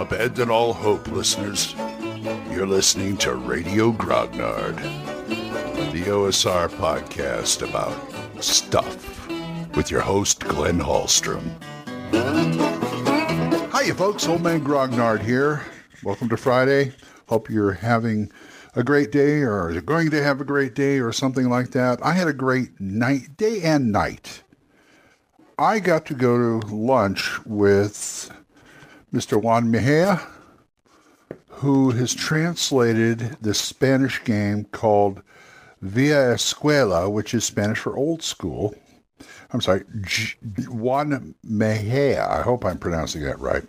Abandon all hope, listeners. You're listening to Radio Grognard, the OSR podcast about stuff with your host, Glenn Hallstrom. Hiya, folks. Old Man Grognard here. Welcome to Friday. Hope you're having a great day or you're going to have a great day or something like that. I had a great night, day and night. I got to go to lunch with Mr. Juan Mejia, who has translated the Spanish game called Vieja Escuela, which is Spanish for old school. I'm sorry, Juan Mejia. I hope I'm pronouncing that right.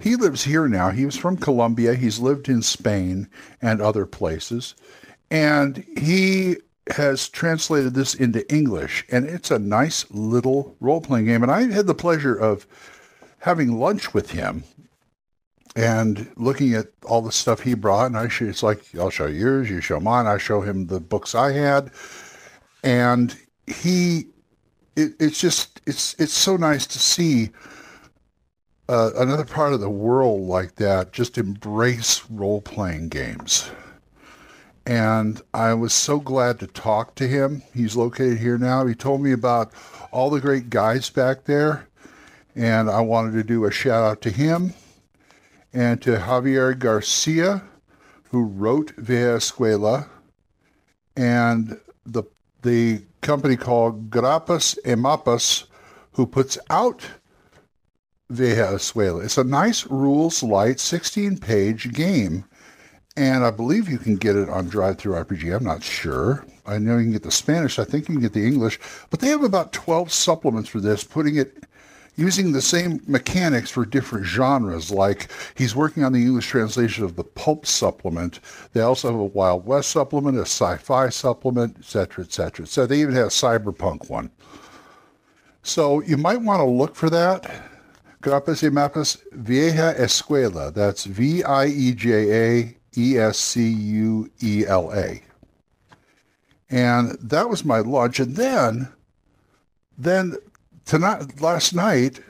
He lives here now. He was from Colombia. He's lived in Spain and other places. And he has translated this into English. And it's a nice little role playing game. And I had the pleasure of having lunch with him and looking at all the stuff he brought. And I it's like, I'll show yours, you show mine. I show him the books I had. And he, it, it's just, it's, it's so nice to see uh, another part of the world like that just embrace role playing games. And I was so glad to talk to him. He's located here now. He told me about all the great guys back there. And I wanted to do a shout out to him and to Javier Garcia, who wrote Vieja Escuela, and the, the company called Grapas y Mapas, who puts out Vieja Escuela. It's a nice rules light 16 page game. And I believe you can get it on DriveThruRPG. I'm not sure. I know you can get the Spanish. I think you can get the English. But they have about 12 supplements for this, putting it using the same mechanics for different genres. Like he's working on the English translation of the Pulp supplement. They also have a Wild West supplement, a sci-fi supplement, etc., etc. So they even have a cyberpunk one. So you might want to look for that. Grapas y Mapas Vieja Escuela. That's V I E J A E S C U E L A. And that was my lunch. And then, then tonight, last night,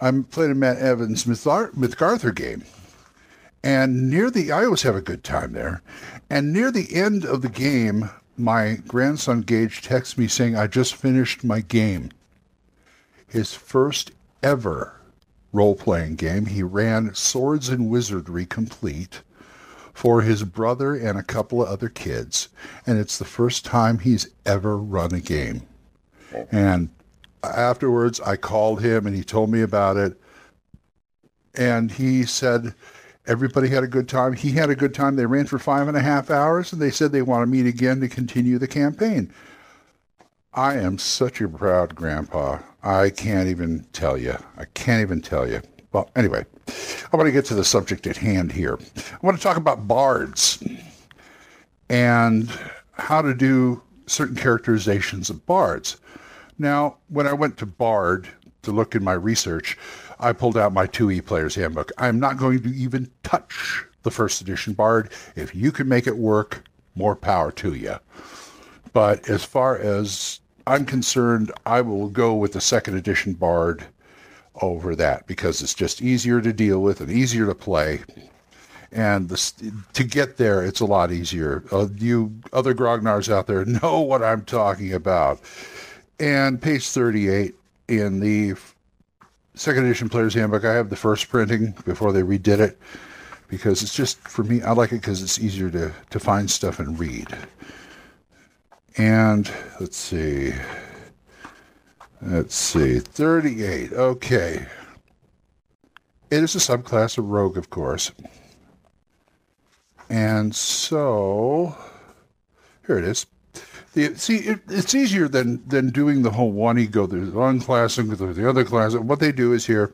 I'm playing a Matt Evans MacArthur game. And near the, I always have a good time there. And near the end of the game, my grandson Gage texts me saying, I just finished my game. His first ever role playing game. He ran Swords and Wizardry complete for his brother and a couple of other kids. And it's the first time he's ever run a game. And afterwards, I called him and he told me about it. And he said, Everybody had a good time. He had a good time. They ran for five and a half hours and they said they want to meet again to continue the campaign. I am such a proud grandpa. I can't even tell you. I can't even tell you. Well, anyway, I want to get to the subject at hand here. I want to talk about bards and how to do certain characterizations of bards. Now, when I went to Bard to look in my research, I pulled out my 2E Player's Handbook. I'm not going to even touch the first edition Bard. If you can make it work, more power to you. But as far as I'm concerned, I will go with the second edition Bard over that because it's just easier to deal with and easier to play. And to get there, it's a lot easier. Uh, you other grognards out there know what I'm talking about. And page 38 in the second edition Player's Handbook, I have the first printing before they redid it because it's just, for me, I like it because it's easier to, to find stuff and read. And let's see. Let's see. 38. Okay. It is a subclass of rogue, of course. And so, here it is. The, see, it, it's easier than than doing the whole one ego. There's one class and the other class. What they do is here,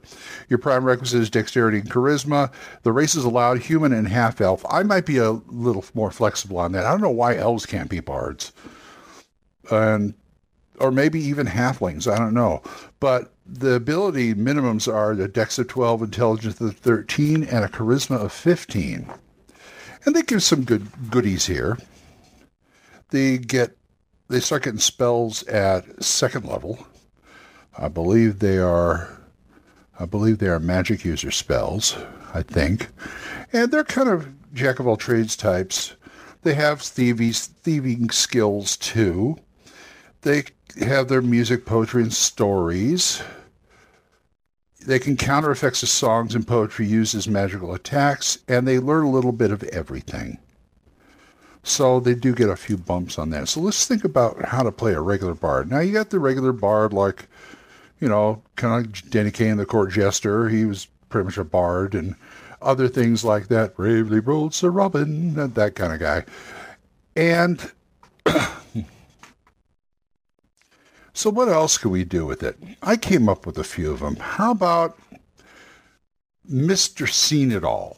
your prime requisite is dexterity and charisma. The races allowed human and half elf. I might be a little more flexible on that. I don't know why elves can't be bards and or maybe even halflings. I don't know. But the ability minimums are the dex of 12, intelligence of 13, and a charisma of 15. And they give some good goodies here. They get they start getting spells at second level. I believe they are I believe they are magic user spells. I think. And they're kind of jack of all trades types. They have thieves, thieving skills too. They have their music, poetry, and stories. They can counter effects of songs and poetry used as magical attacks, and they learn a little bit of everything. So they do get a few bumps on that. So let's think about how to play a regular bard. Now you got the regular bard like, you know, kind of Danny Kaye, the court jester. He was pretty much a bard and other things like that. Bravely rode Sir Robin, that kind of guy. And so what else can we do with it? I came up with a few of them. How about Mr. Seen It All?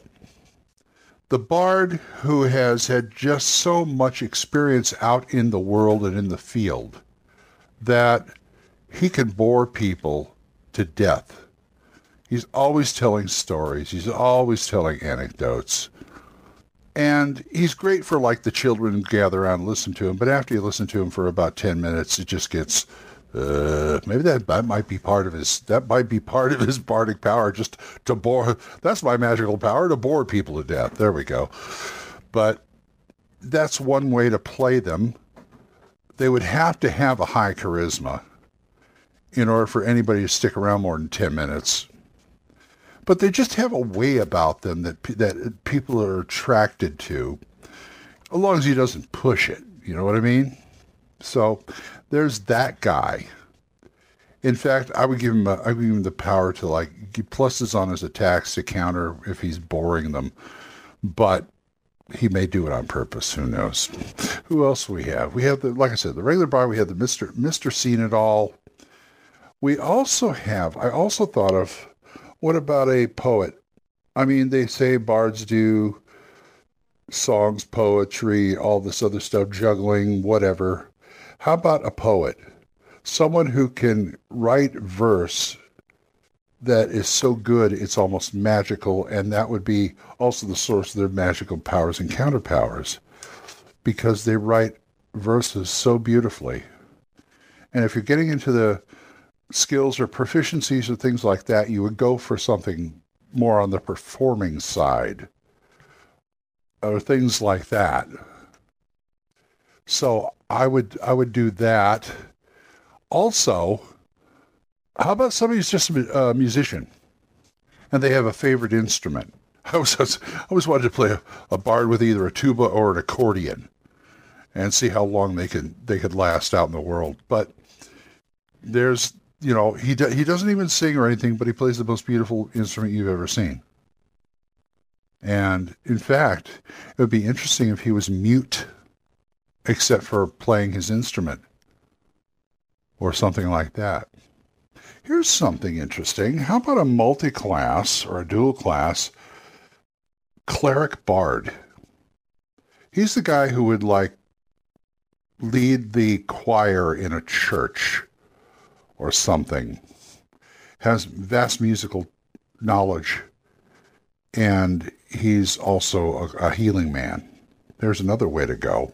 The bard who has had just so much experience out in the world and in the field that he can bore people to death. He's always telling stories, he's always telling anecdotes. And he's great for like the children gather around and listen to him, but after you listen to him for about 10 minutes, it just gets uh, maybe that that might be part of his that might be part of his bardic power, just to bore. That's my magical power to bore people to death. There we go. But that's one way to play them. They would have to have a high charisma in order for anybody to stick around more than ten minutes. But they just have a way about them that that people are attracted to, as long as he doesn't push it. You know what I mean? So there's that guy. In fact, I would give him a, I would give him the power to like get pluses on his attacks to counter if he's boring them, but he may do it on purpose. Who knows? Who else we have? We have the like I said, the regular bar. We have the Mister Mister Seen It All. We also have. I also thought of what about a poet? I mean, they say bards do songs, poetry, all this other stuff, juggling, whatever. How about a poet? Someone who can write verse that is so good it's almost magical, and that would be also the source of their magical powers and counterpowers because they write verses so beautifully. And if you're getting into the skills or proficiencies or things like that, you would go for something more on the performing side or things like that. So I would I would do that. Also, how about somebody who's just a uh, musician and they have a favorite instrument? I was I always wanted to play a, a bard with either a tuba or an accordion and see how long they could they could last out in the world. But there's you know he do, he doesn't even sing or anything, but he plays the most beautiful instrument you've ever seen. And in fact, it would be interesting if he was mute except for playing his instrument or something like that. Here's something interesting. How about a multi-class or a dual class cleric bard? He's the guy who would like lead the choir in a church or something. Has vast musical knowledge and he's also a, a healing man. There's another way to go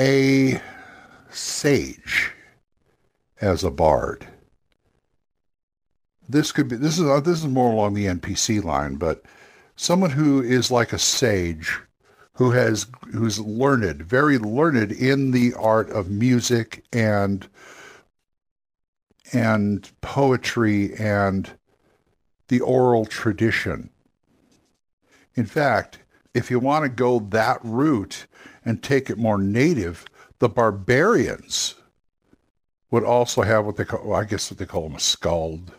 a sage as a bard. This could be this is uh, this is more along the NPC line, but someone who is like a sage who has who's learned, very learned in the art of music and and poetry and the oral tradition. In fact, if you want to go that route and take it more native, the barbarians would also have what they call, well, I guess what they call them a skald.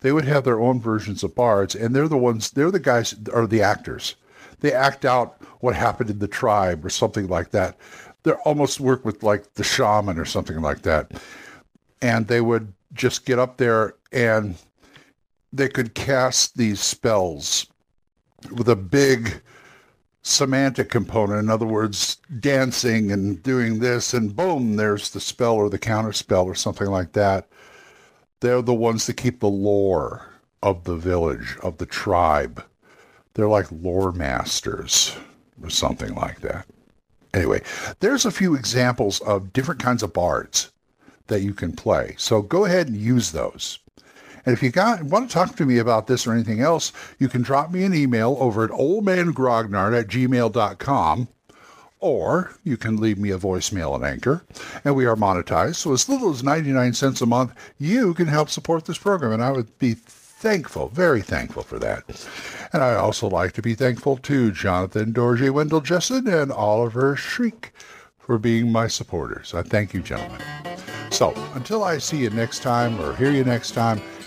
They would have their own versions of bards, and they're the ones, they're the guys, or the actors. They act out what happened in the tribe or something like that. They almost work with like the shaman or something like that. And they would just get up there and they could cast these spells with a big somatic component. In other words, dancing and doing this, and boom, there's the spell or the counter spell or something like that. They're the ones that keep the lore of the village, of the tribe. They're like lore masters or something like that. Anyway, there's a few examples of different kinds of bards that you can play. So go ahead and use those. And if you got want to talk to me about this or anything else, you can drop me an email over at oldmangrognard at gmail.com or you can leave me a voicemail on Anchor. And we are monetized, so as little as 99 cents a month, you can help support this program. And I would be thankful, very thankful for that. And I also like to be thankful to Jonathan Dorje Wendell Jessen and Oliver Shriek for being my supporters. I thank you, gentlemen. So until I see you next time or hear you next time,